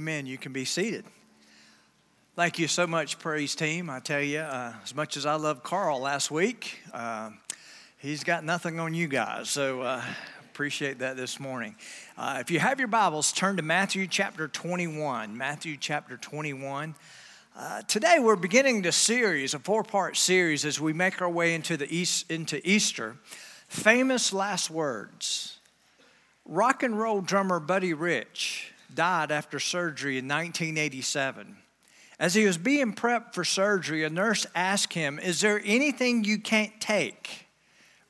Amen. You can be seated. Thank you so much, praise team. I tell you, uh, as much as I loved Carl last week, uh, he's got nothing on you guys. So uh, appreciate that this morning. Uh, if you have your Bibles, turn to Matthew chapter 21. Matthew chapter 21. Uh, today we're beginning the series, a four-part series, as we make our way into the East, into Easter. Famous last words. Rock and roll drummer Buddy Rich died after surgery in 1987. As he was being prepped for surgery, a nurse asked him, Is there anything you can't take?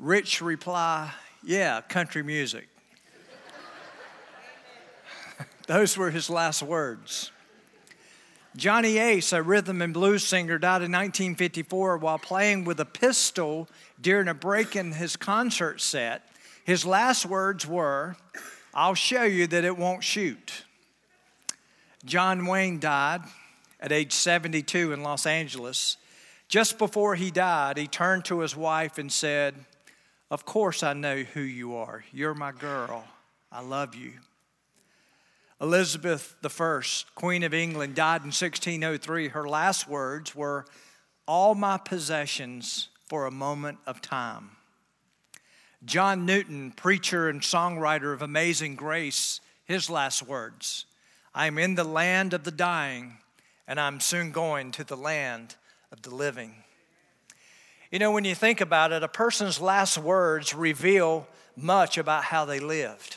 Rich replied, Yeah, country music. Those were his last words. Johnny Ace, a rhythm and blues singer, died in 1954 while playing with a pistol during a break in his concert set. His last words were, I'll show you that it won't shoot. John Wayne died at age 72 in Los Angeles. Just before he died, he turned to his wife and said, Of course, I know who you are. You're my girl. I love you. Elizabeth I, Queen of England, died in 1603. Her last words were, All my possessions for a moment of time. John Newton, preacher and songwriter of Amazing Grace, his last words I am in the land of the dying and I'm soon going to the land of the living. You know, when you think about it, a person's last words reveal much about how they lived.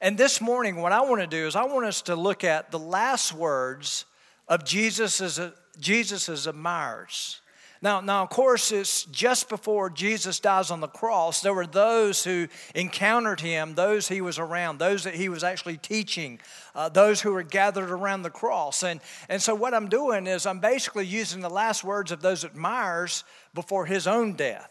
And this morning, what I want to do is I want us to look at the last words of Jesus' Jesus's admirers. Now, now, of course, it's just before Jesus dies on the cross. There were those who encountered him, those he was around, those that he was actually teaching, uh, those who were gathered around the cross. And, and so, what I'm doing is I'm basically using the last words of those admirers before his own death.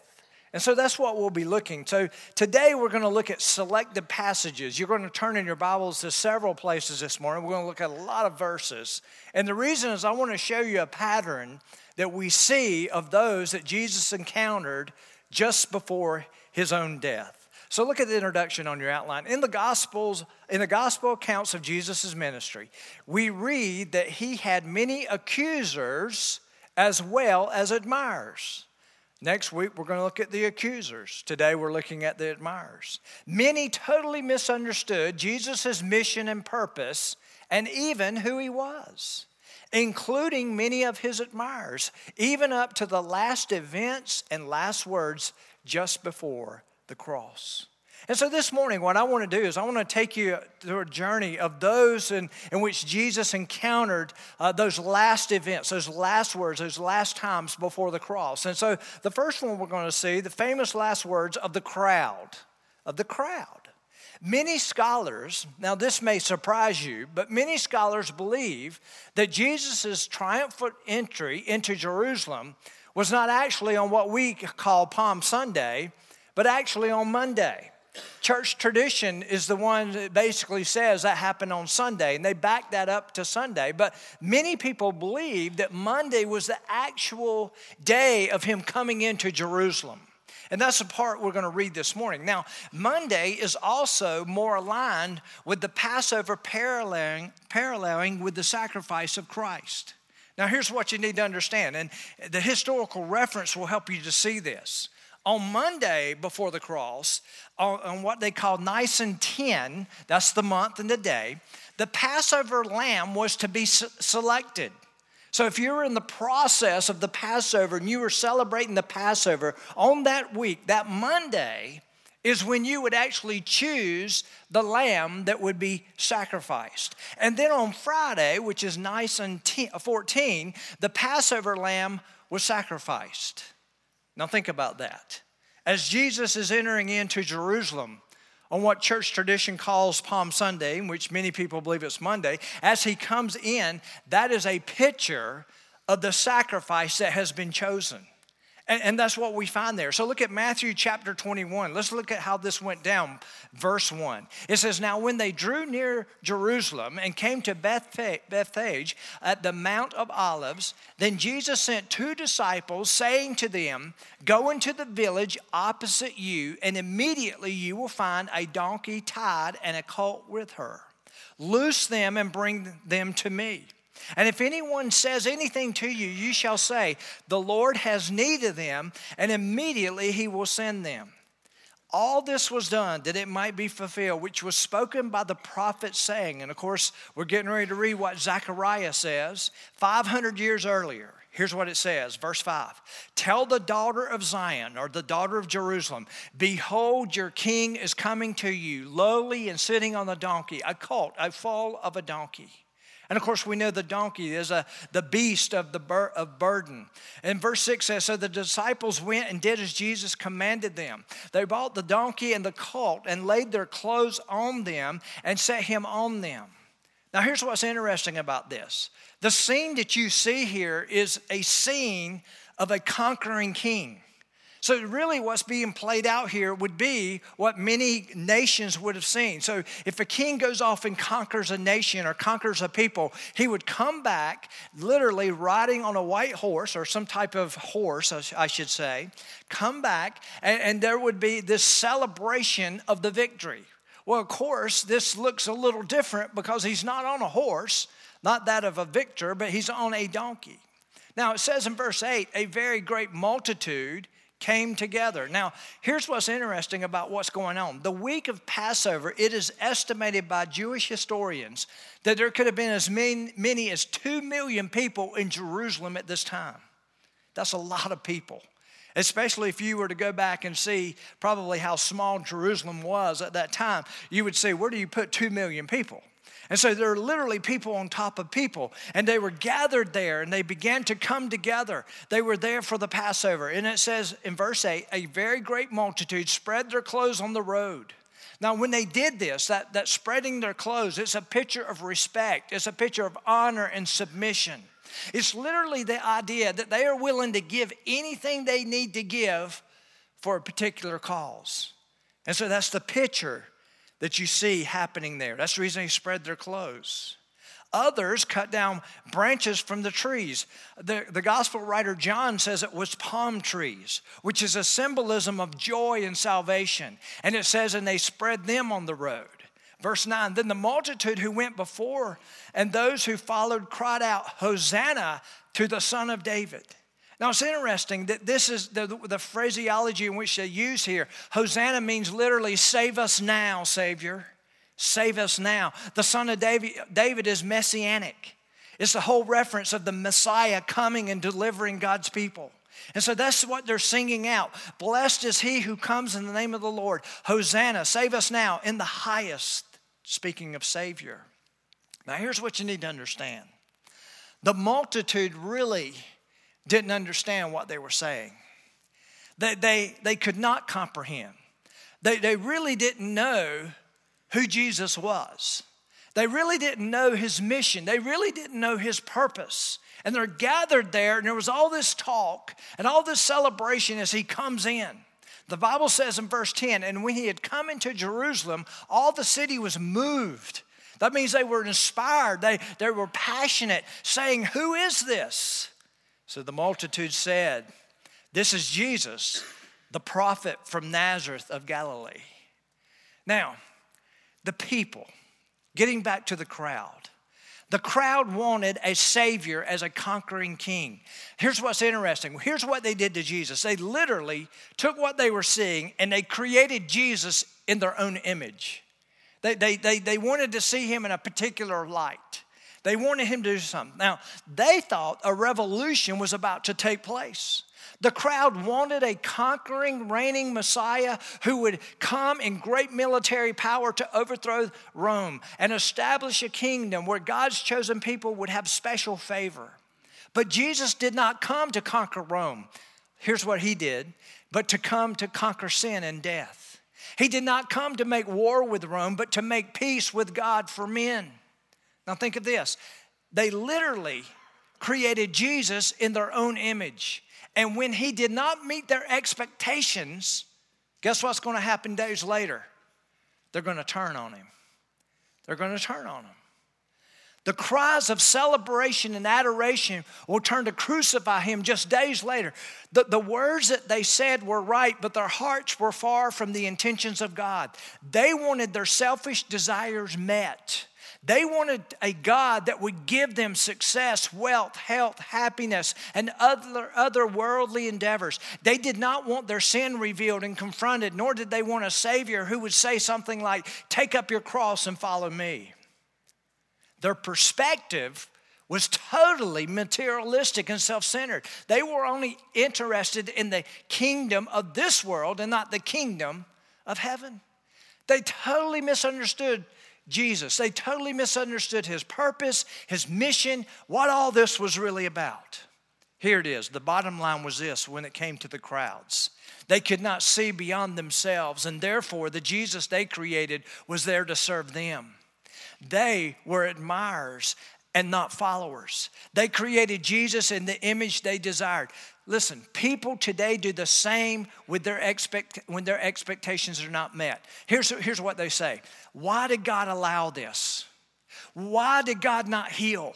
And so that's what we'll be looking. So today we're going to look at selected passages. You're going to turn in your Bibles to several places this morning. We're going to look at a lot of verses. And the reason is I want to show you a pattern that we see of those that Jesus encountered just before his own death. So look at the introduction on your outline. In the gospels, in the gospel accounts of Jesus' ministry, we read that he had many accusers as well as admirers. Next week, we're going to look at the accusers. Today, we're looking at the admirers. Many totally misunderstood Jesus' mission and purpose, and even who he was including many of his admirers, even up to the last events and last words just before the cross. And so this morning, what I want to do is I want to take you through a journey of those in, in which Jesus encountered uh, those last events, those last words, those last times before the cross. And so the first one we're going to see, the famous last words of the crowd, of the crowd. Many scholars, now this may surprise you, but many scholars believe that Jesus' triumphant entry into Jerusalem was not actually on what we call Palm Sunday, but actually on Monday. Church tradition is the one that basically says that happened on Sunday, and they back that up to Sunday. But many people believe that Monday was the actual day of him coming into Jerusalem. And that's the part we're going to read this morning. Now, Monday is also more aligned with the Passover paralleling, paralleling with the sacrifice of Christ. Now, here's what you need to understand, and the historical reference will help you to see this. On Monday before the cross, on, on what they call Nisan 10, that's the month and the day, the Passover lamb was to be selected. So, if you were in the process of the Passover and you were celebrating the Passover on that week, that Monday is when you would actually choose the lamb that would be sacrificed. And then on Friday, which is Nisan uh, 14, the Passover lamb was sacrificed. Now, think about that. As Jesus is entering into Jerusalem, on what church tradition calls Palm Sunday, which many people believe it's Monday, as he comes in, that is a picture of the sacrifice that has been chosen. And, and, that's what we find there. So look at Matthew chapter 21. Let's look at how this went down. Verse 1. It says, Now when they drew near Jerusalem and came to Bethphage at the Mount of Olives, then Jesus sent two disciples, saying to them, Go into the village opposite you, and immediately you will find a donkey tied and a colt with her Loose them and bring them to me. And if anyone says anything to you, you shall say, The Lord has need of them, and immediately he will send them. All this was done that it might be fulfilled, which was spoken by the prophet, saying, and of course, we're getting ready to read what Zechariah says 500 years earlier. Here's what it says, verse 5 Tell the daughter of Zion or the daughter of Jerusalem, Behold, your king is coming to you, lowly and sitting on a donkey, a colt, a foal of a donkey. And of course, we know the donkey is a, the beast of the bur- of burden. And verse 6 says So the disciples went and did as Jesus commanded them. They bought the donkey and the colt and laid their clothes on them and set him on them. Now, here's what's interesting about this the scene that you see here is a scene of a conquering king. So, really, what's being played out here would be what many nations would have seen. So, if a king goes off and conquers a nation or conquers a people, he would come back literally riding on a white horse or some type of horse, I should say, come back, and, and there would be this celebration of the victory. Well, of course, this looks a little different because he's not on a horse, not that of a victor, but he's on a donkey. Now, it says in verse 8, a very great multitude came together. Now, here's what's interesting about what's going on. The week of Passover, it is estimated by Jewish historians that there could have been as many, many as 2 million people in Jerusalem at this time. That's a lot of people. Especially if you were to go back and see probably how small Jerusalem was at that time, you would say, Where do you put 2 million people? And so there are literally people on top of people. And they were gathered there and they began to come together. They were there for the Passover. And it says in verse 8 a very great multitude spread their clothes on the road. Now, when they did this, that, that spreading their clothes, it's a picture of respect, it's a picture of honor and submission. It's literally the idea that they are willing to give anything they need to give for a particular cause. And so that's the picture that you see happening there. That's the reason they spread their clothes. Others cut down branches from the trees. The, the gospel writer John says it was palm trees, which is a symbolism of joy and salvation. And it says, and they spread them on the road. Verse 9 Then the multitude who went before and those who followed cried out, Hosanna to the Son of David. Now it's interesting that this is the, the phraseology in which they use here. Hosanna means literally, save us now, Savior. Save us now. The son of David, David is messianic. It's the whole reference of the Messiah coming and delivering God's people. And so that's what they're singing out. Blessed is he who comes in the name of the Lord. Hosanna, save us now in the highest, speaking of Savior. Now, here's what you need to understand the multitude really didn't understand what they were saying. They, they, they could not comprehend. They, they really didn't know who Jesus was. They really didn't know his mission. They really didn't know his purpose. And they're gathered there, and there was all this talk and all this celebration as he comes in. The Bible says in verse 10 and when he had come into Jerusalem, all the city was moved. That means they were inspired, they, they were passionate, saying, Who is this? So the multitude said, This is Jesus, the prophet from Nazareth of Galilee. Now, the people, getting back to the crowd, the crowd wanted a savior as a conquering king. Here's what's interesting. Here's what they did to Jesus. They literally took what they were seeing and they created Jesus in their own image. They, they, they, they wanted to see him in a particular light. They wanted him to do something. Now, they thought a revolution was about to take place. The crowd wanted a conquering, reigning Messiah who would come in great military power to overthrow Rome and establish a kingdom where God's chosen people would have special favor. But Jesus did not come to conquer Rome. Here's what he did, but to come to conquer sin and death. He did not come to make war with Rome, but to make peace with God for men. Now, think of this they literally created Jesus in their own image. And when he did not meet their expectations, guess what's going to happen days later? They're going to turn on him. They're going to turn on him. The cries of celebration and adoration will turn to crucify him just days later. The, the words that they said were right, but their hearts were far from the intentions of God. They wanted their selfish desires met. They wanted a God that would give them success, wealth, health, happiness, and other, other worldly endeavors. They did not want their sin revealed and confronted, nor did they want a Savior who would say something like, Take up your cross and follow me. Their perspective was totally materialistic and self centered. They were only interested in the kingdom of this world and not the kingdom of heaven. They totally misunderstood Jesus. They totally misunderstood his purpose, his mission, what all this was really about. Here it is. The bottom line was this when it came to the crowds. They could not see beyond themselves, and therefore the Jesus they created was there to serve them. They were admirers and not followers. They created Jesus in the image they desired. Listen, people today do the same with their expect, when their expectations are not met. Here's, here's what they say Why did God allow this? Why did God not heal?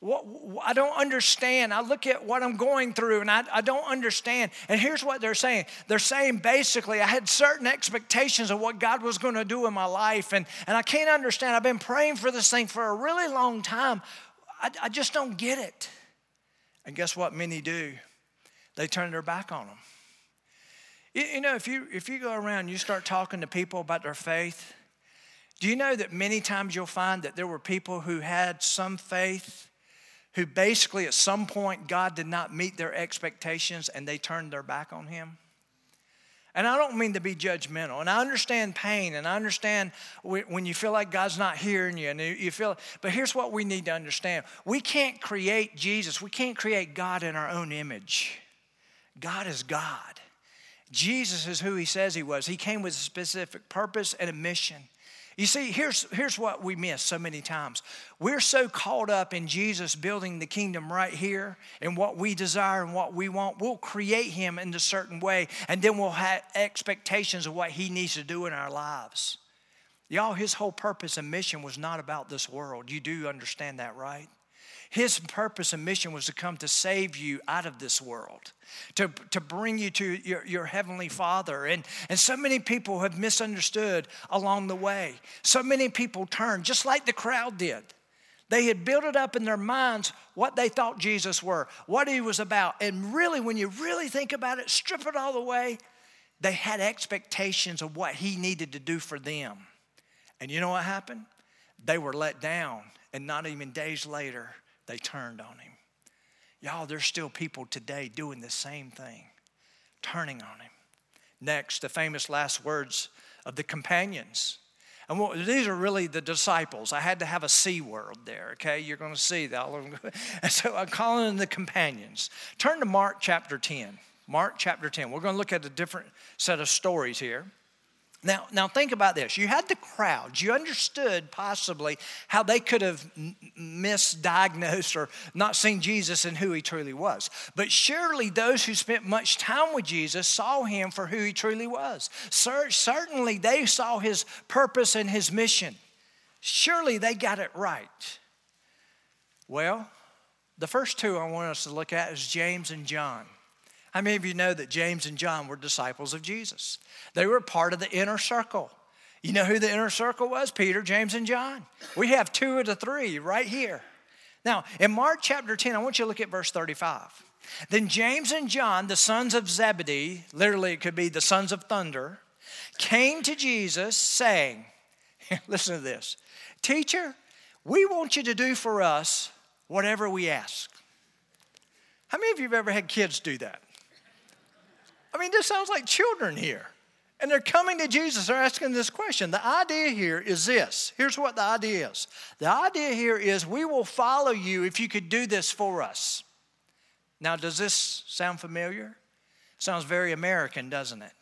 What, I don't understand. I look at what I'm going through and I, I don't understand. And here's what they're saying they're saying basically, I had certain expectations of what God was going to do in my life, and, and I can't understand. I've been praying for this thing for a really long time. I, I just don't get it. And guess what many do? They turn their back on them. You, you know, if you, if you go around and you start talking to people about their faith, do you know that many times you'll find that there were people who had some faith who basically at some point God did not meet their expectations and they turned their back on Him? And I don't mean to be judgmental. And I understand pain and I understand when you feel like God's not hearing you and you feel, but here's what we need to understand we can't create Jesus, we can't create God in our own image. God is God. Jesus is who He says He was. He came with a specific purpose and a mission. You see, here's, here's what we miss so many times. We're so caught up in Jesus building the kingdom right here and what we desire and what we want. We'll create him in a certain way, and then we'll have expectations of what he needs to do in our lives. Y'all, his whole purpose and mission was not about this world. You do understand that, right? His purpose and mission was to come to save you out of this world, to, to bring you to your, your heavenly Father. And, and so many people have misunderstood along the way. So many people turned, just like the crowd did. They had built it up in their minds what they thought Jesus were, what he was about. And really, when you really think about it, strip it all away, they had expectations of what he needed to do for them. And you know what happened? They were let down. And not even days later, they turned on him. Y'all, there's still people today doing the same thing, turning on him. Next, the famous last words of the companions. And these are really the disciples. I had to have a C word there, okay? You're going to see that. And so I'm calling them the companions. Turn to Mark chapter 10. Mark chapter 10. We're going to look at a different set of stories here. Now, now think about this. You had the crowds. You understood possibly how they could have misdiagnosed or not seen Jesus and who he truly was. But surely those who spent much time with Jesus saw him for who he truly was. Certainly they saw his purpose and his mission. Surely they got it right. Well, the first two I want us to look at is James and John. How many of you know that James and John were disciples of Jesus? They were part of the inner circle. You know who the inner circle was? Peter, James, and John. We have two of the three right here. Now, in Mark chapter 10, I want you to look at verse 35. Then James and John, the sons of Zebedee, literally it could be the sons of thunder, came to Jesus saying, Listen to this, Teacher, we want you to do for us whatever we ask. How many of you have ever had kids do that? I mean, this sounds like children here. And they're coming to Jesus, they're asking this question. The idea here is this here's what the idea is the idea here is we will follow you if you could do this for us. Now, does this sound familiar? Sounds very American, doesn't it?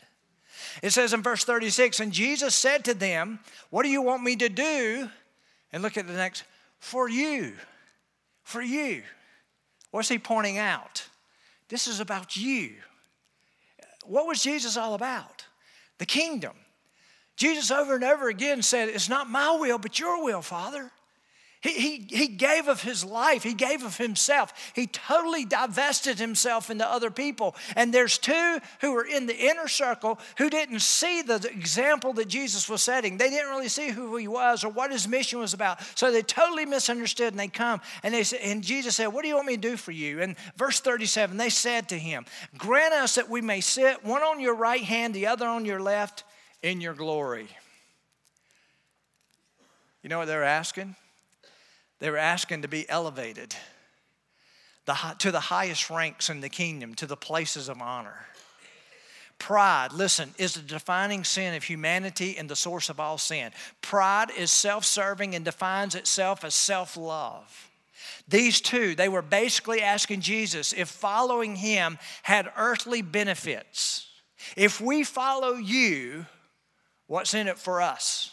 It says in verse 36 And Jesus said to them, What do you want me to do? And look at the next, for you. For you. What's he pointing out? This is about you what was Jesus all about? The kingdom. Jesus over and over again said, It's not my will, but your will, Father. He, he, he gave of his life, he gave of himself. He totally divested himself into other people. And there's two who were in the inner circle who didn't see the example that Jesus was setting. They didn't really see who he was or what his mission was about. So they totally misunderstood and they come and they said, and Jesus said, What do you want me to do for you? And verse 37, they said to him, Grant us that we may sit one on your right hand, the other on your left in your glory. You know what they're asking? They were asking to be elevated to the highest ranks in the kingdom, to the places of honor. Pride, listen, is the defining sin of humanity and the source of all sin. Pride is self serving and defines itself as self love. These two, they were basically asking Jesus if following him had earthly benefits. If we follow you, what's in it for us?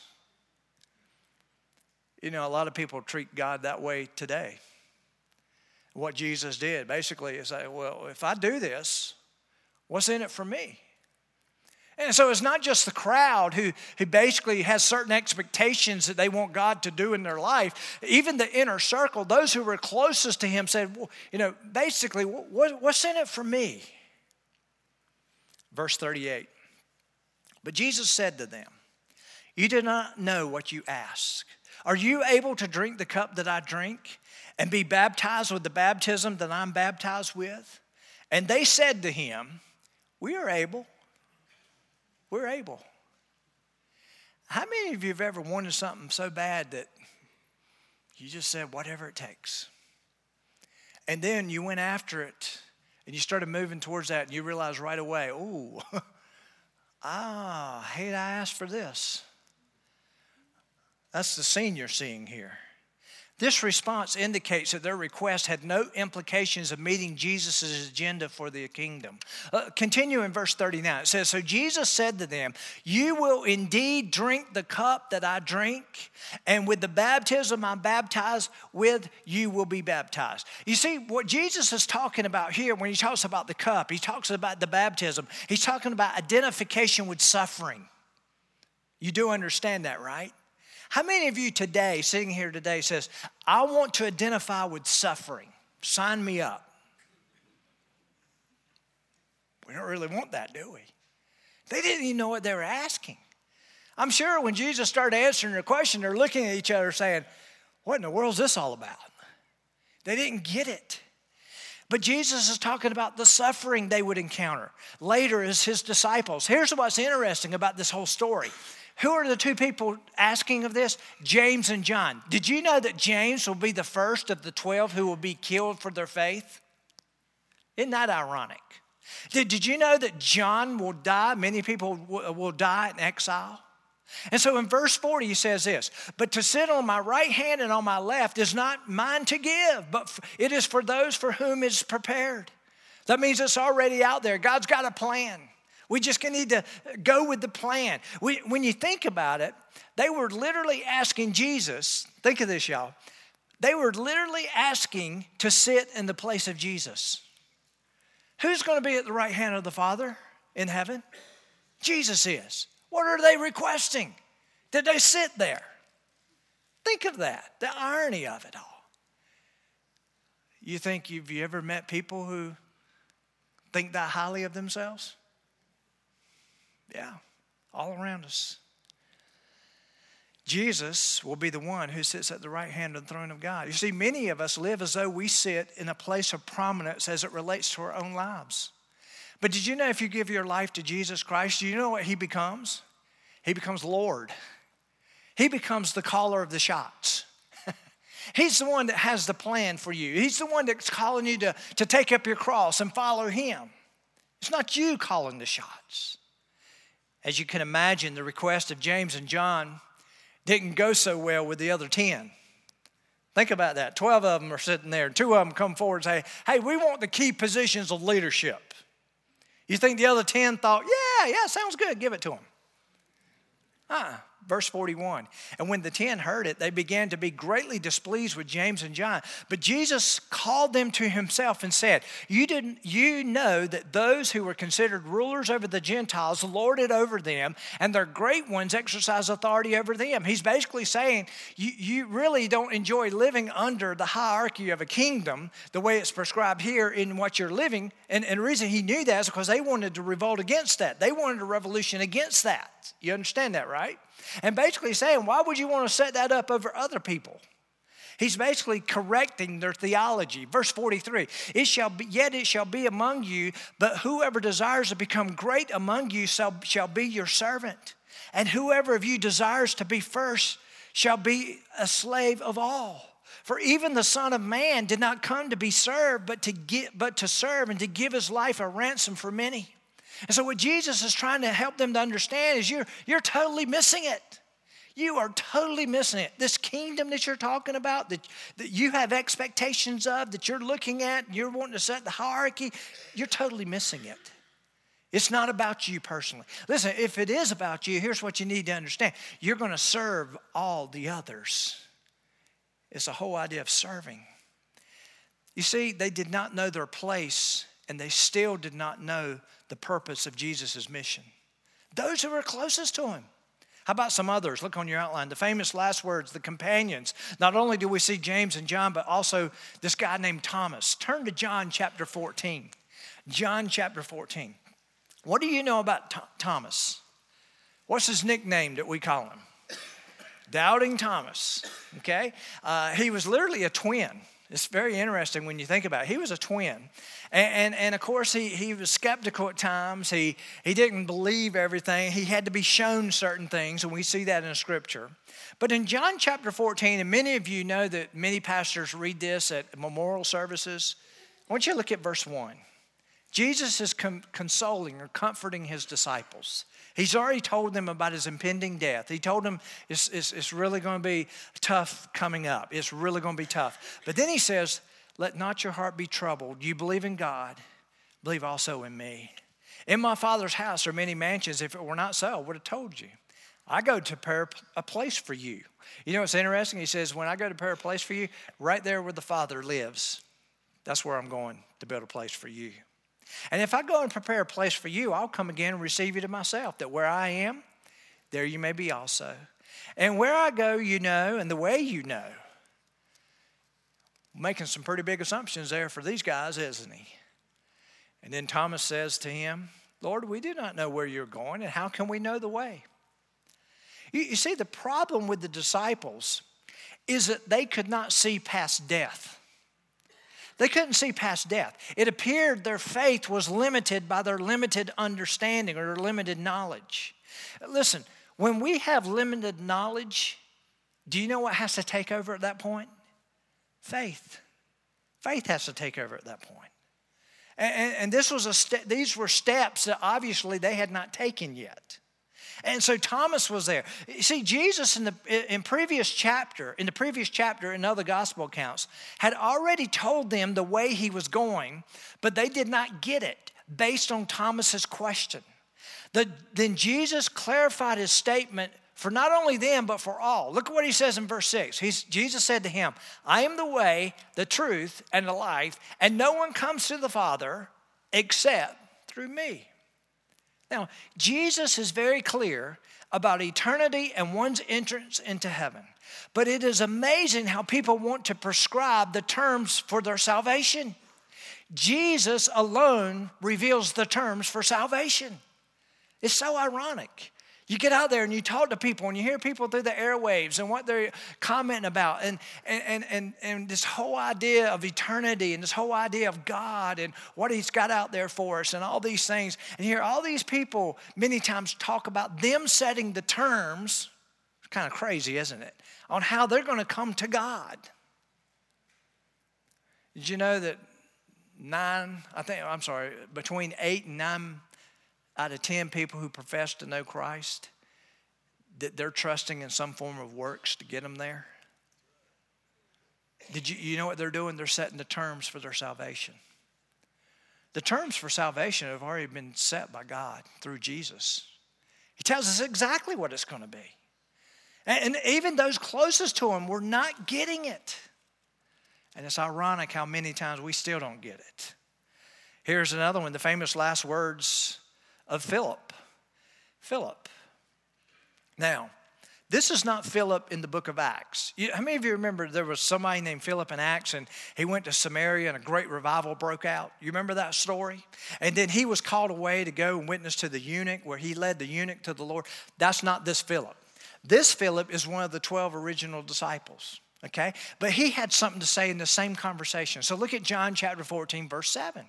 You know, a lot of people treat God that way today. What Jesus did basically is say, well, if I do this, what's in it for me? And so it's not just the crowd who, who basically has certain expectations that they want God to do in their life. Even the inner circle, those who were closest to him said, well, you know, basically, what, what's in it for me? Verse 38. But Jesus said to them, You do not know what you ask. Are you able to drink the cup that I drink and be baptized with the baptism that I'm baptized with? And they said to him, We are able. We're able. How many of you have ever wanted something so bad that you just said, whatever it takes? And then you went after it and you started moving towards that and you realized right away, oh, ah, hate I asked for this. That's the scene you're seeing here. This response indicates that their request had no implications of meeting Jesus' agenda for the kingdom. Uh, continue in verse 39. It says, So Jesus said to them, You will indeed drink the cup that I drink, and with the baptism I'm baptized with, you will be baptized. You see, what Jesus is talking about here when he talks about the cup, he talks about the baptism, he's talking about identification with suffering. You do understand that, right? How many of you today, sitting here today, says, I want to identify with suffering? Sign me up. We don't really want that, do we? They didn't even know what they were asking. I'm sure when Jesus started answering their question, they're looking at each other saying, What in the world is this all about? They didn't get it. But Jesus is talking about the suffering they would encounter later as his disciples. Here's what's interesting about this whole story who are the two people asking of this? James and John. Did you know that James will be the first of the 12 who will be killed for their faith? Isn't that ironic? Did, did you know that John will die? Many people will, die in exile. And so in verse 40, he says this But to sit on my right hand and on my left is not mine to give, but it is for those for whom it is prepared. That means it's already out there. God's got a plan. We just need to go with the plan. We, when you think about it, they were literally asking Jesus, think of this, y'all. They were literally asking to sit in the place of Jesus. Who's going to be at the right hand of the Father in heaven? Jesus is. What are they requesting? Did they sit there? Think of that, the irony of it all. You think you've you ever met people who think that highly of themselves? Yeah, all around us. Jesus will be the one who sits at the right hand of the throne of God. You see, many of us live as though we sit in a place of prominence as it relates to our own lives. But did you know if you give your life to Jesus Christ, do you know what he becomes? He becomes Lord. He becomes the caller of the shots. He's the one that has the plan for you. He's the one that's calling you to, to take up your cross and follow him. It's not you calling the shots. As you can imagine, the request of James and John didn't go so well with the other 10. Think about that. 12 of them are sitting there, and two of them come forward and say, Hey, we want the key positions of leadership. You think the other 10 thought, Yeah, yeah, sounds good, give it to them. Uh, Verse 41. And when the ten heard it, they began to be greatly displeased with James and John. But Jesus called them to himself and said, You didn't you know that those who were considered rulers over the Gentiles lorded over them, and their great ones exercise authority over them. He's basically saying, You, you really don't enjoy living under the hierarchy of a kingdom the way it's prescribed here in what you're living. And, and the reason he knew that is because they wanted to revolt against that. They wanted a revolution against that. You understand that, right? And basically saying, why would you want to set that up over other people? He's basically correcting their theology. Verse 43 it shall be, Yet it shall be among you, but whoever desires to become great among you shall, shall be your servant. And whoever of you desires to be first shall be a slave of all. For even the Son of Man did not come to be served, but to, get, but to serve and to give his life a ransom for many. And so, what Jesus is trying to help them to understand is you're, you're totally missing it. You are totally missing it. This kingdom that you're talking about, that, that you have expectations of, that you're looking at, you're wanting to set the hierarchy, you're totally missing it. It's not about you personally. Listen, if it is about you, here's what you need to understand you're going to serve all the others. It's the whole idea of serving. You see, they did not know their place, and they still did not know the purpose of Jesus' mission. Those who were closest to him. How about some others? Look on your outline. The famous last words, the companions. Not only do we see James and John, but also this guy named Thomas. Turn to John chapter 14. John chapter 14. What do you know about Th- Thomas? What's his nickname that we call him? Doubting Thomas. Okay? Uh, he was literally a twin. It's very interesting when you think about it. He was a twin. And, and, and, of course, he, he was skeptical at times. He, he didn't believe everything. He had to be shown certain things, and we see that in Scripture. But in John chapter 14, and many of you know that many pastors read this at memorial services, I want you to look at verse 1. Jesus is consoling or comforting his disciples. He's already told them about his impending death. He told them it's, it's, it's really going to be tough coming up. It's really going to be tough. But then he says, Let not your heart be troubled. You believe in God, believe also in me. In my Father's house are many mansions. If it were not so, I would have told you. I go to prepare a place for you. You know what's interesting? He says, When I go to prepare a place for you, right there where the Father lives, that's where I'm going to build a place for you. And if I go and prepare a place for you, I'll come again and receive you to myself, that where I am, there you may be also. And where I go, you know, and the way you know. Making some pretty big assumptions there for these guys, isn't he? And then Thomas says to him, Lord, we do not know where you're going, and how can we know the way? You, you see, the problem with the disciples is that they could not see past death. They couldn't see past death. It appeared their faith was limited by their limited understanding or their limited knowledge. Listen, when we have limited knowledge, do you know what has to take over at that point? Faith. Faith has to take over at that point. And, and this was a ste- these were steps that obviously they had not taken yet. And so Thomas was there. You see, Jesus in the in previous chapter, in the previous chapter in other gospel accounts, had already told them the way he was going, but they did not get it based on Thomas's question. The, then Jesus clarified his statement for not only them, but for all. Look at what he says in verse 6. He's, Jesus said to him, I am the way, the truth, and the life, and no one comes to the Father except through me. Now, Jesus is very clear about eternity and one's entrance into heaven. But it is amazing how people want to prescribe the terms for their salvation. Jesus alone reveals the terms for salvation. It's so ironic. You get out there and you talk to people and you hear people through the airwaves and what they're commenting about and, and, and, and this whole idea of eternity and this whole idea of God and what He's got out there for us and all these things. And you hear all these people many times talk about them setting the terms, it's kind of crazy, isn't it, on how they're going to come to God. Did you know that nine, I think, I'm sorry, between eight and nine out of 10 people who profess to know Christ, that they're trusting in some form of works to get them there? Did you, you know what they're doing? They're setting the terms for their salvation. The terms for salvation have already been set by God through Jesus. He tells us exactly what it's going to be. And even those closest to him were not getting it. And it's ironic how many times we still don't get it. Here's another one the famous last words of Philip. Philip. Now, this is not Philip in the book of Acts. You, how many of you remember there was somebody named Philip in Acts and he went to Samaria and a great revival broke out? You remember that story? And then he was called away to go and witness to the eunuch where he led the eunuch to the Lord. That's not this Philip. This Philip is one of the 12 original disciples, okay? But he had something to say in the same conversation. So look at John chapter 14, verse 7.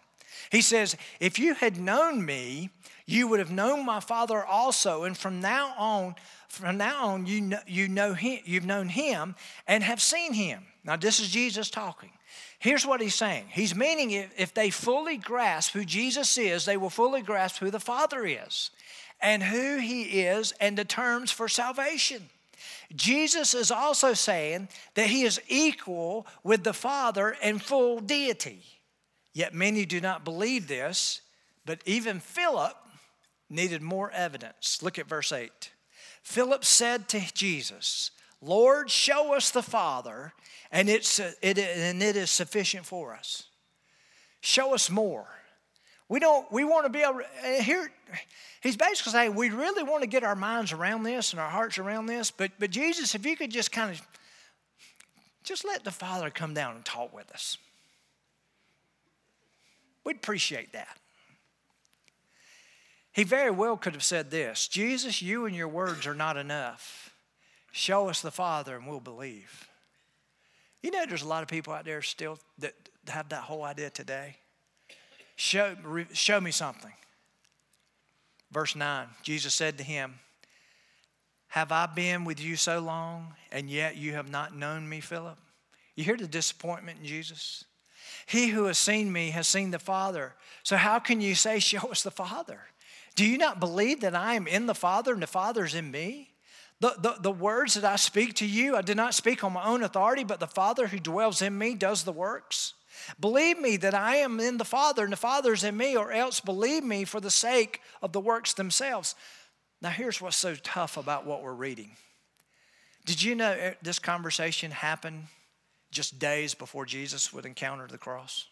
He says, If you had known me, you would have known my Father also. And from now on, from now on, you know, you know him, you've known him and have seen him. Now, this is Jesus talking. Here's what he's saying. He's meaning if, they fully grasp who Jesus is, they will fully grasp who the Father is and who he is and the terms for salvation. Jesus is also saying that he is equal with the Father in full deity. Yet many do not believe this, but even Philip needed more evidence. Look at verse 8. Philip said to Jesus, Lord, show us the Father, and, it's, it, and it is sufficient for us. Show us more. We don't, we want to be able eh, here, he's basically saying we really want to get our minds around this and our hearts around this, but, but Jesus, if you could just kind of, just let the Father come down and talk with us. We'd appreciate that. He very well could have said this Jesus, you and your words are not enough. Show us the Father and we'll believe. You know, there's a lot of people out there still that have that whole idea today. Show, show me something. Verse 9 Jesus said to him, Have I been with you so long, and yet you have not known me, Philip? You hear the disappointment in Jesus? He who has seen me has seen the Father. So how can you say, Show us the Father? Do you not believe that I am in the Father and the Father is in me? The, the, the words that I speak to you, I do not speak on my own authority, but the Father who dwells in me does the works. Believe me that I am in the Father and the Father is in me, or else believe me for the sake of the works themselves. Now, here's what's so tough about what we're reading. Did you know eh, this conversation happened just days before Jesus would encounter the cross?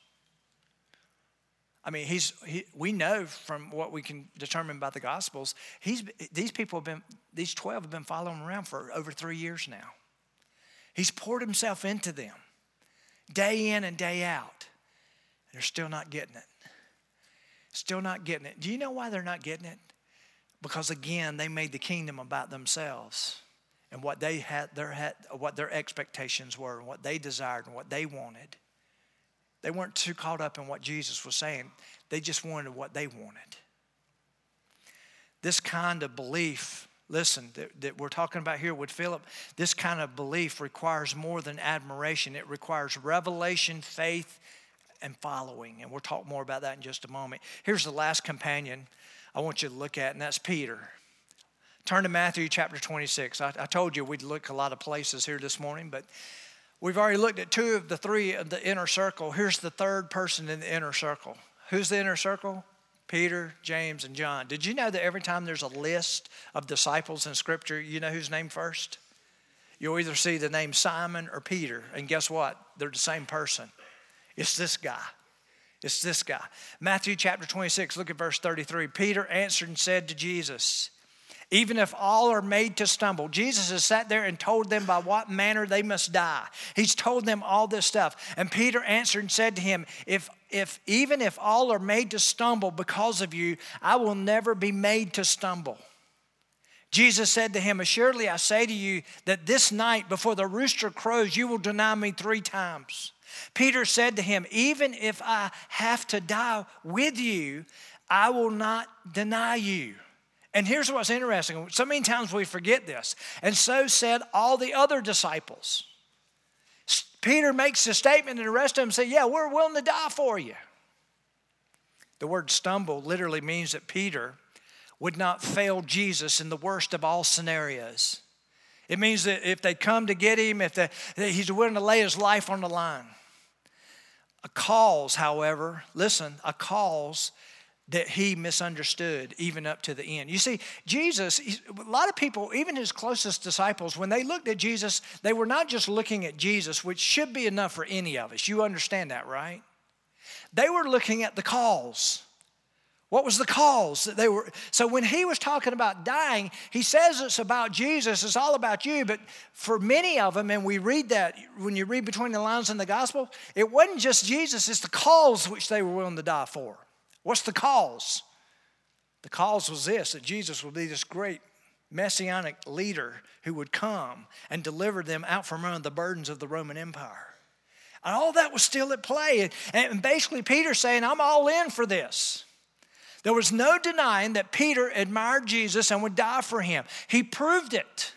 I mean, he's, he, we know from what we can determine by the Gospels, he's, these people have been, these 12 have been following him around for over three years now. He's poured himself into them day in and day out. And They're still not getting it. Still not getting it. Do you know why they're not getting it? Because again, they made the kingdom about themselves and what they had their had, what their expectations were and what they desired and what they wanted. They weren't too caught up in what Jesus was saying. They just wanted what they wanted. This kind of belief, listen, that, that we're talking about here with Philip, this kind of belief requires more than admiration. It requires revelation, faith, and following. And we'll talk more about that in just a moment. Here's the last companion I want you to look at, and that's Peter. Turn to Matthew chapter 26. I, I told you we'd look a lot of places here this morning, but We've already looked at two of the three of the inner circle. Here's the third person in the inner circle. Who's the inner circle? Peter, James, and John. Did you know that every time there's a list of disciples in Scripture, you know who's named first? You'll either see the name Simon or Peter, and guess what? They're the same person. It's this guy. It's this guy. Matthew chapter 26, look at verse 33. Peter answered and said to Jesus, even if all are made to stumble. Jesus has sat there and told them by what manner they must die. He's told them all this stuff. And Peter answered and said to him, If if even if all are made to stumble because of you, I will never be made to stumble. Jesus said to him, Assuredly I say to you that this night before the rooster crows, you will deny me three times. Peter said to him, Even if I have to die with you, I will not deny you. And here's what's interesting so many times we forget this. And so said all the other disciples. Peter makes a statement, and the rest of them say, Yeah, we're willing to die for you. The word stumble literally means that Peter would not fail Jesus in the worst of all scenarios. It means that if they come to get him, if they, he's willing to lay his life on the line. A cause, however, listen, a cause that he misunderstood even up to the end. You see, Jesus, a lot of people, even his closest disciples, when they looked at Jesus, they were not just looking at Jesus, which should be enough for any of us. You understand that, right? They were looking at the cause. What was the cause that they were? So when he was talking about dying, he says it's about Jesus, it's all about you. But for many of them, and we read that when you read between the lines in the gospel, it wasn't just Jesus, it's the cause which they were willing to die for. What's the cause? The cause was this that Jesus would be this great messianic leader who would come and deliver them out from under the burdens of the Roman Empire. And all that was still at play. And basically, Peter's saying, I'm all in for this. There was no denying that Peter admired Jesus and would die for him. He proved it.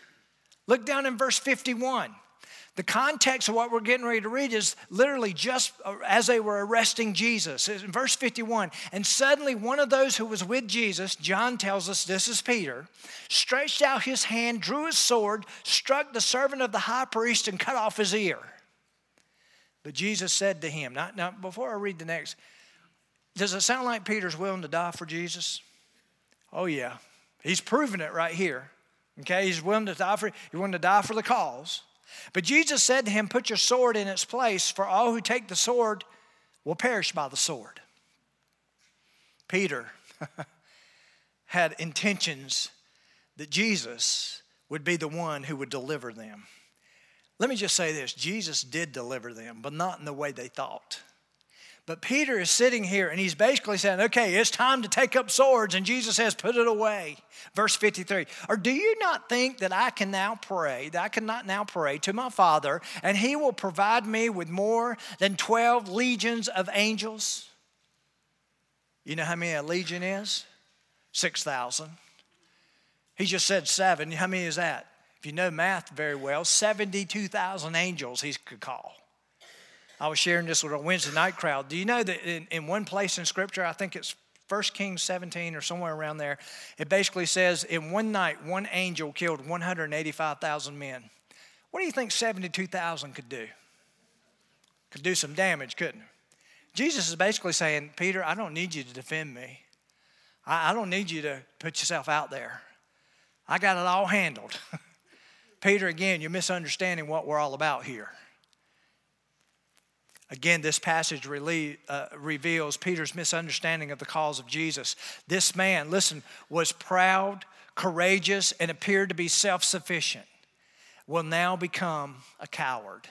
Look down in verse 51. The context of what we're getting ready to read is literally just uh, as they were arresting Jesus. In verse 51, and suddenly one of those who was with Jesus, John tells us this is Peter, stretched out his hand, drew his sword, struck the servant of the high priest, and cut off his ear. But Jesus said to him, now, now before I read the next, does it sound like Peter's willing to die for Jesus? Oh, yeah. He's proven it right here. Okay, he's willing to die for, he's willing to die for the cause. But Jesus said to him, Put your sword in its place, for all who take the sword will perish by the sword. Peter had intentions that Jesus would be the one who would deliver them. Let me just say this Jesus did deliver them, but not in the way they thought. But Peter is sitting here and he's basically saying, okay, it's time to take up swords. And Jesus says, put it away. Verse 53. Or do you not think that I can now pray, that I cannot now pray to my Father, and he will provide me with more than 12 legions of angels? You know how many a legion is? 6,000. He just said seven. How many is that? If you know math very well, 72,000 angels he could call. I was sharing this with a Wednesday night crowd. Do you know that in, in one place in Scripture, I think it's 1 Kings 17 or somewhere around there, it basically says in one night, one angel killed 185,000 men. What do you think 72,000 could do? Could do some damage, couldn't it? Jesus is basically saying, Peter, I don't need you to defend me. I, I don't need you to put yourself out there. I got it all handled. Peter, again, you're misunderstanding what we're all about here. Again, this passage uh, reveals Peter's misunderstanding of the cause of Jesus. This man, listen, was proud, courageous, and appeared to be self sufficient, will now become a coward.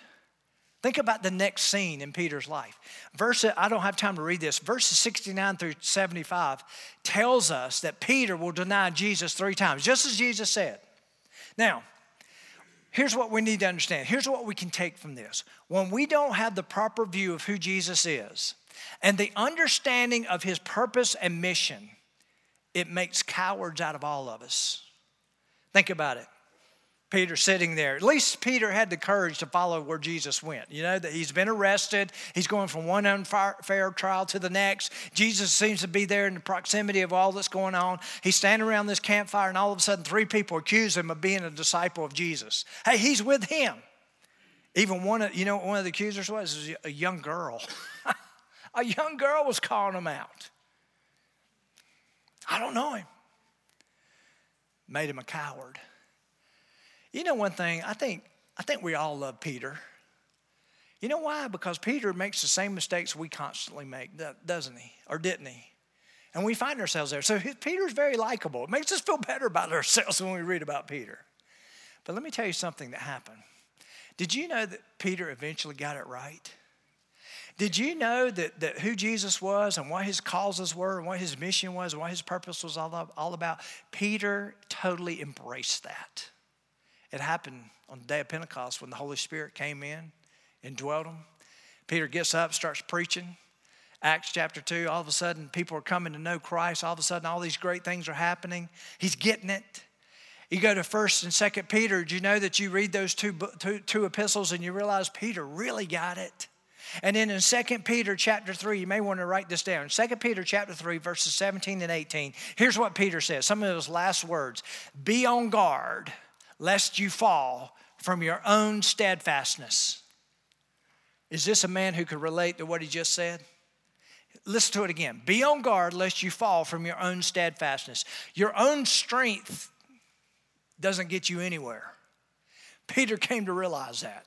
Think about the next scene in Peter's life. Verse, I don't have time to read this. Verses 69 through 75 tells us that Peter will deny Jesus three times, just as Jesus said. Now, here's what we need to understand. Here's what we can take from this. When we don't have the proper view of who Jesus is and the understanding of his purpose and mission, it makes cowards out of all of us. Think about it. Peter sitting there. At least Peter had the courage to follow where Jesus went. You know, that he's been arrested. He's going from one unfair trial to the next. Jesus seems to be there in the proximity of all that's going on. He's standing around this campfire, and all of a sudden, three people accuse him of being a disciple of Jesus. Hey, he's with him. Even one of, you know, one of the accusers was a young girl. a young girl was calling him out. I don't know him. Made him a coward. You know one thing, I think, I think we all love Peter. You know why? Because Peter makes the same mistakes we constantly make, doesn't he? Or didn't he? And we find ourselves there. So Peter's very likable. It makes us feel better about ourselves when we read about Peter. But let me tell you something that happened. Did you know that Peter eventually got it right? Did you know that, that who Jesus was and what his causes were and what his mission was and what his purpose was all, all about? Peter totally embraced that. It happened on the day of Pentecost when the Holy Spirit came in and dwelt him. Peter gets up, starts preaching. Acts chapter 2, all of a sudden people are coming to know Christ. All of a sudden, all these great things are happening. He's getting it. You go to 1st and 2nd Peter, do you know that you read those two, two, two epistles and you realize Peter really got it? And then in 2 Peter chapter 3, you may want to write this down. 2 Peter chapter 3, verses 17 and 18. Here's what Peter says, some of those last words. Be on guard lest you fall from your own steadfastness. Is this a man who could relate to what he just said? Listen to it again. Be on guard lest you fall from your own steadfastness. Your own strength doesn't get you anywhere. Peter came to realize that.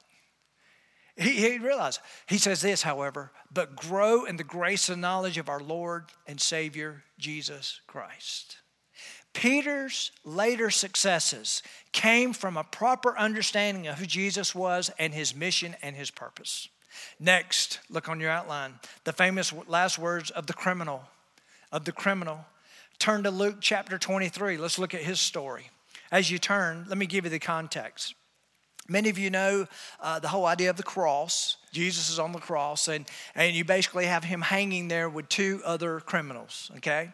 He, he realized. He says this, however, but grow in the grace and knowledge of our Lord and Savior Jesus Christ. Peter's later successes came from a proper understanding of who Jesus was and his mission and his purpose. Next, look on your outline the famous last words of the criminal. Of the criminal. Turn to Luke chapter 23. Let's look at his story. As you turn, let me give you the context. Many of you know uh, the whole idea of the cross. Jesus is on the cross, and, and you basically have him hanging there with two other criminals, okay?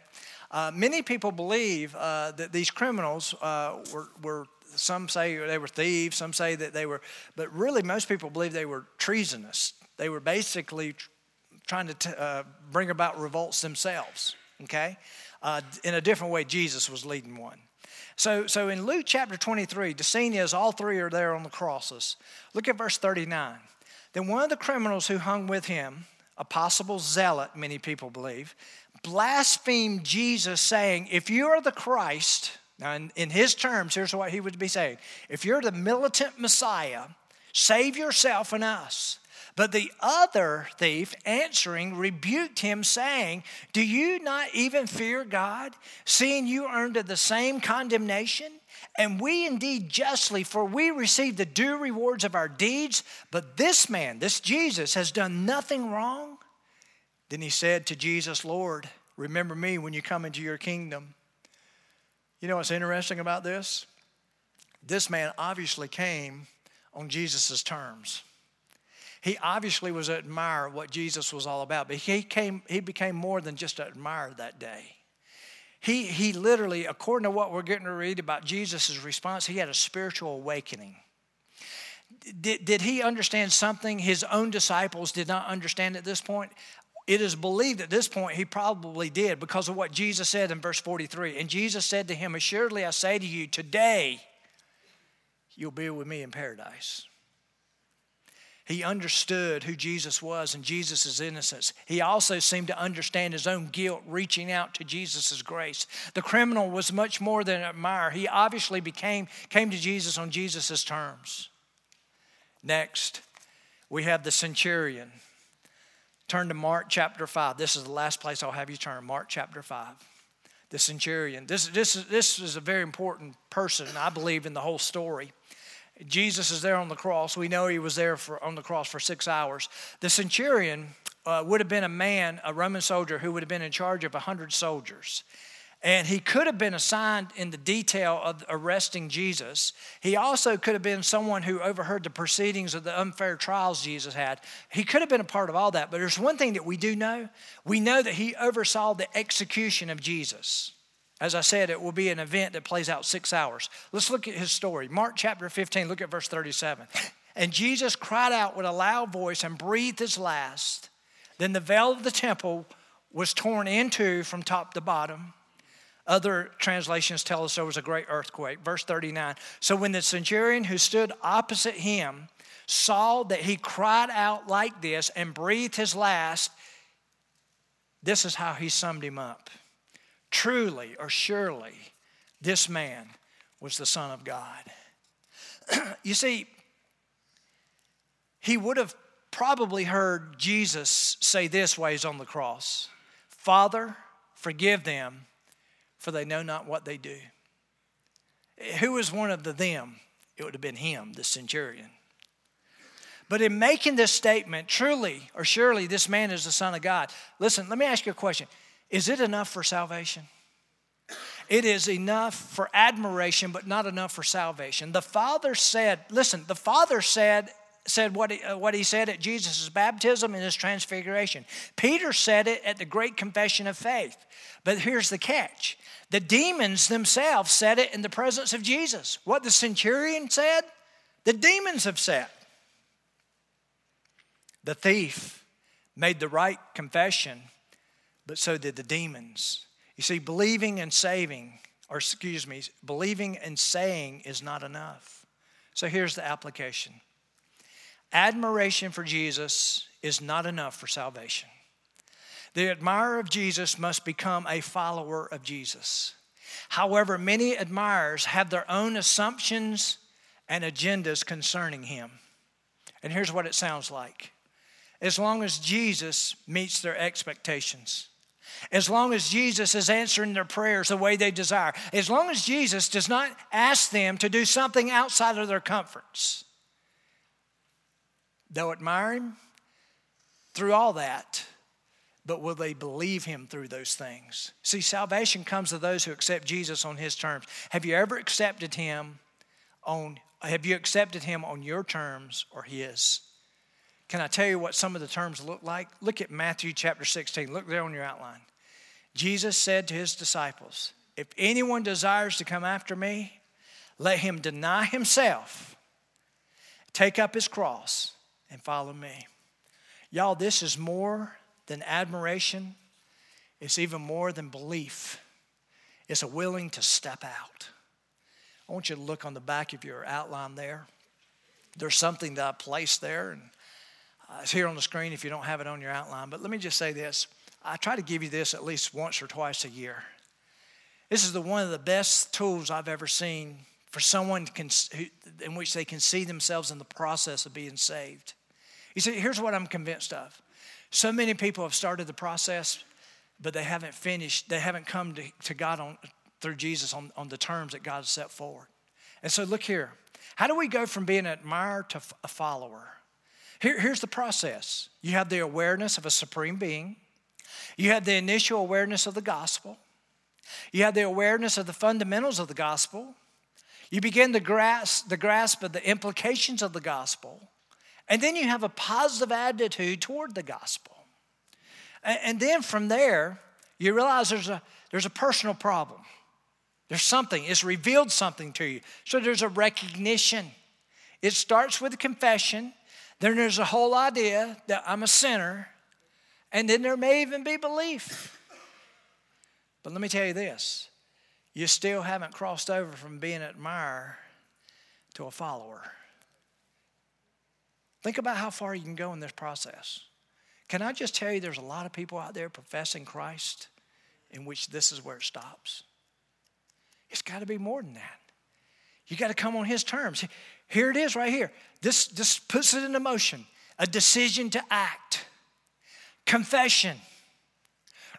Uh, many people believe uh, that these criminals uh, were, were, some say they were thieves, some say that they were, but really most people believe they were treasonous. They were basically tr- trying to t- uh, bring about revolts themselves, okay? Uh, in a different way, Jesus was leading one. So, so in Luke chapter 23, the scene is all three are there on the crosses. Look at verse 39. Then one of the criminals who hung with him, a possible zealot, many people believe, blasphemed Jesus, saying, If you are the Christ, now in, in his terms, here's what he would be saying If you're the militant Messiah, save yourself and us. But the other thief answering rebuked him, saying, Do you not even fear God, seeing you earned the same condemnation? And we indeed justly, for we receive the due rewards of our deeds. But this man, this Jesus, has done nothing wrong. Then he said to Jesus, Lord, remember me when you come into your kingdom. You know what's interesting about this? This man obviously came on Jesus' terms he obviously was admire what Jesus was all about, but he came, he became more than just an admirer that day. He, he literally, according to what we're getting to read about Jesus' response, he had a spiritual awakening. Did, did he understand something his own disciples did not understand at this point? It is believed at this point he probably did because of what Jesus said in verse 43. And Jesus said to him, Assuredly I say to you, today you'll be with me in paradise. He understood who Jesus was and Jesus' innocence. He also seemed to understand his own guilt, reaching out to Jesus' grace. The criminal was much more than an admirer. He obviously became, came to Jesus on Jesus' terms. Next, we have the centurion. Turn to Mark chapter 5. This is the last place I'll have you turn. Mark chapter 5. The centurion. This, this, this is a very important person, I believe, in the whole story. Jesus is there on the cross. We know he was there for, on the cross for six hours. The centurion uh, would have been a man, a Roman soldier, who would have been in charge of 100 soldiers. And he could have been assigned in the detail of arresting Jesus. He also could have been someone who overheard the proceedings of the unfair trials Jesus had. He could have been a part of all that. But there's one thing that we do know we know that he oversaw the execution of Jesus. As I said, it will be an event that plays out six hours. Let's look at his story. Mark chapter 15, look at verse 37. And Jesus cried out with a loud voice and breathed his last. Then the veil of the temple was torn in two from top to bottom. Other translations tell us there was a great earthquake. Verse 39. So when the centurion who stood opposite him saw that he cried out like this and breathed his last, this is how he summed him up. Truly or surely, this man was the Son of God. you see, he would have probably heard Jesus say this while he's on the cross Father, forgive them, for they know not what they do. Who was one of the them? It would have been him, the centurion. But in making this statement, truly or surely this man is the Son of God, listen, let me ask you a question. Is it enough for salvation? It is enough for admiration, but not enough for salvation. The Father said, listen, the Father said, said what he, uh, what he said at Jesus' baptism and his transfiguration. Peter said it at the great confession of faith. But here's the catch the demons themselves said it in the presence of Jesus. What the centurion said, the demons have said. The thief made the right confession but so did the demons. You see, believing and saving, or excuse me, believing and saying is not enough. So here's the application admiration for Jesus is not enough for salvation. The admirer of Jesus must become a follower of Jesus. However, many admirers have their own assumptions and agendas concerning him. And here's what it sounds like as long as Jesus meets their expectations, as long as Jesus is answering their prayers the way they desire, as long as Jesus does not ask them to do something outside of their comforts, they'll admire him through all that. But will they believe him through those things? See, salvation comes to those who accept Jesus on his terms. Have you ever accepted him on have you accepted him on your terms or his? Can I tell you what some of the terms look like? Look at Matthew chapter 16. Look there on your outline. Jesus said to his disciples, If anyone desires to come after me, let him deny himself, take up his cross, and follow me. Y'all, this is more than admiration, it's even more than belief. It's a willing to step out. I want you to look on the back of your outline there. There's something that I placed there, and uh, it's here on the screen if you don't have it on your outline. But let me just say this I try to give you this at least once or twice a year. This is the, one of the best tools I've ever seen for someone can, who, in which they can see themselves in the process of being saved. You see, here's what I'm convinced of. So many people have started the process, but they haven't finished, they haven't come to, to God on, through Jesus on, on the terms that God has set forward. And so, look here. How do we go from being an admirer to a follower? Here, here's the process you have the awareness of a supreme being, you have the initial awareness of the gospel, you have the awareness of the fundamentals of the gospel, you begin to grasp the grasp of the implications of the gospel, and then you have a positive attitude toward the gospel. And, and then from there, you realize there's a, there's a personal problem. There's something, it's revealed something to you. So there's a recognition. It starts with a confession, then there's a whole idea that I'm a sinner, and then there may even be belief. But let me tell you this you still haven't crossed over from being an admirer to a follower. Think about how far you can go in this process. Can I just tell you there's a lot of people out there professing Christ in which this is where it stops? It's got to be more than that. You got to come on His terms. Here it is right here. This, this puts it into motion a decision to act, confession,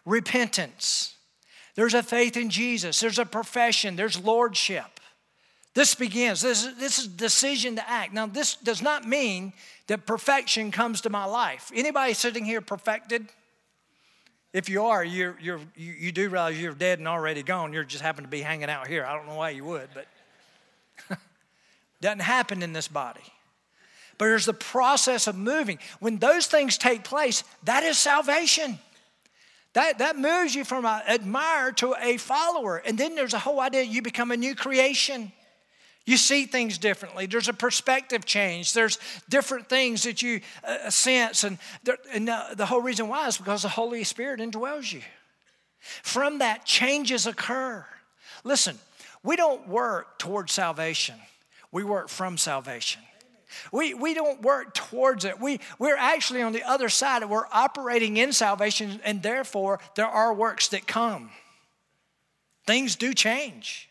repentance. There's a faith in Jesus, there's a profession, there's lordship. This begins, this, this is decision to act. Now, this does not mean that perfection comes to my life. Anybody sitting here perfected? If you are, you're, you're, you, you do realize you're dead and already gone. You just happen to be hanging out here. I don't know why you would, but doesn't happen in this body. But there's the process of moving. When those things take place, that is salvation. That, that moves you from an admirer to a follower. And then there's a whole idea you become a new creation. You see things differently. There's a perspective change. There's different things that you uh, sense. And, there, and the, the whole reason why is because the Holy Spirit indwells you. From that, changes occur. Listen, we don't work towards salvation, we work from salvation. We, we don't work towards it. We, we're actually on the other side. We're operating in salvation, and therefore, there are works that come. Things do change,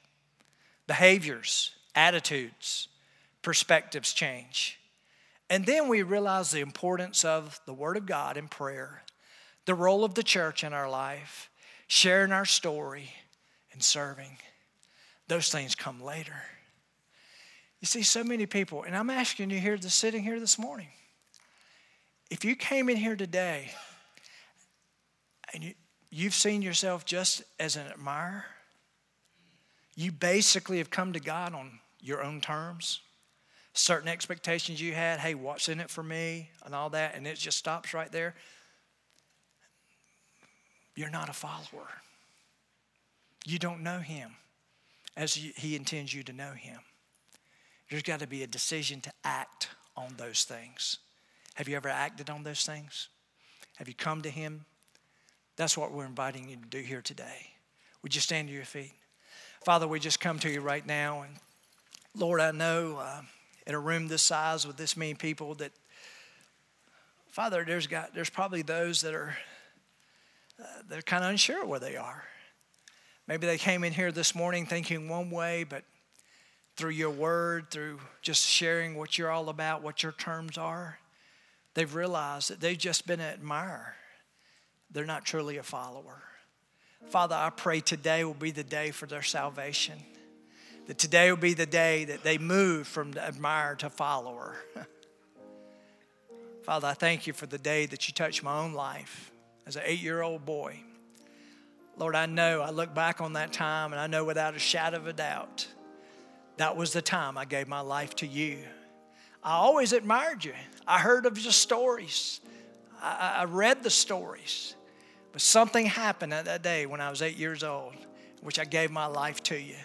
behaviors, attitudes, perspectives change. And then we realize the importance of the Word of God in prayer, the role of the church in our life, sharing our story, and serving. Those things come later. You see, so many people, and I'm asking you here, just sitting here this morning, if you came in here today and you, you've seen yourself just as an admirer, you basically have come to God on your own terms, certain expectations you had, hey, what's in it for me, and all that, and it just stops right there, you're not a follower. You don't know Him as He intends you to know Him. There's got to be a decision to act on those things. Have you ever acted on those things? Have you come to Him? That's what we're inviting you to do here today. Would you stand to your feet? Father, we just come to you right now and Lord, I know uh, in a room this size with this many people that, Father, there's got there's probably those that are uh, they're kind of unsure where they are. Maybe they came in here this morning thinking one way, but through your word, through just sharing what you're all about, what your terms are, they've realized that they've just been an admirer. They're not truly a follower. Father, I pray today will be the day for their salvation. That today will be the day that they move from the admirer to follower. Father, I thank you for the day that you touched my own life as an eight year old boy. Lord, I know, I look back on that time and I know without a shadow of a doubt, that was the time I gave my life to you. I always admired you. I heard of your stories, I, I read the stories. But something happened at that day when I was eight years old, which I gave my life to you.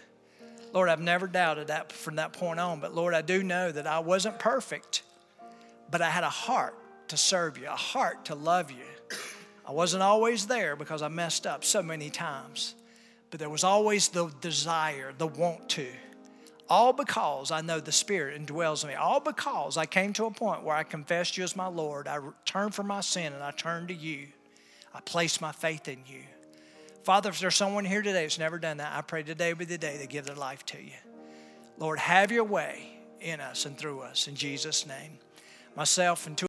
Lord, I've never doubted that from that point on. But Lord, I do know that I wasn't perfect, but I had a heart to serve you, a heart to love you. I wasn't always there because I messed up so many times, but there was always the desire, the want to. All because I know the Spirit indwells in me. All because I came to a point where I confessed you as my Lord. I turned from my sin and I turned to you. I place my faith in you. Father, if there's someone here today that's never done that, I pray today be the day they give their life to you. Lord, have your way in us and through us. In Jesus' name. Myself and two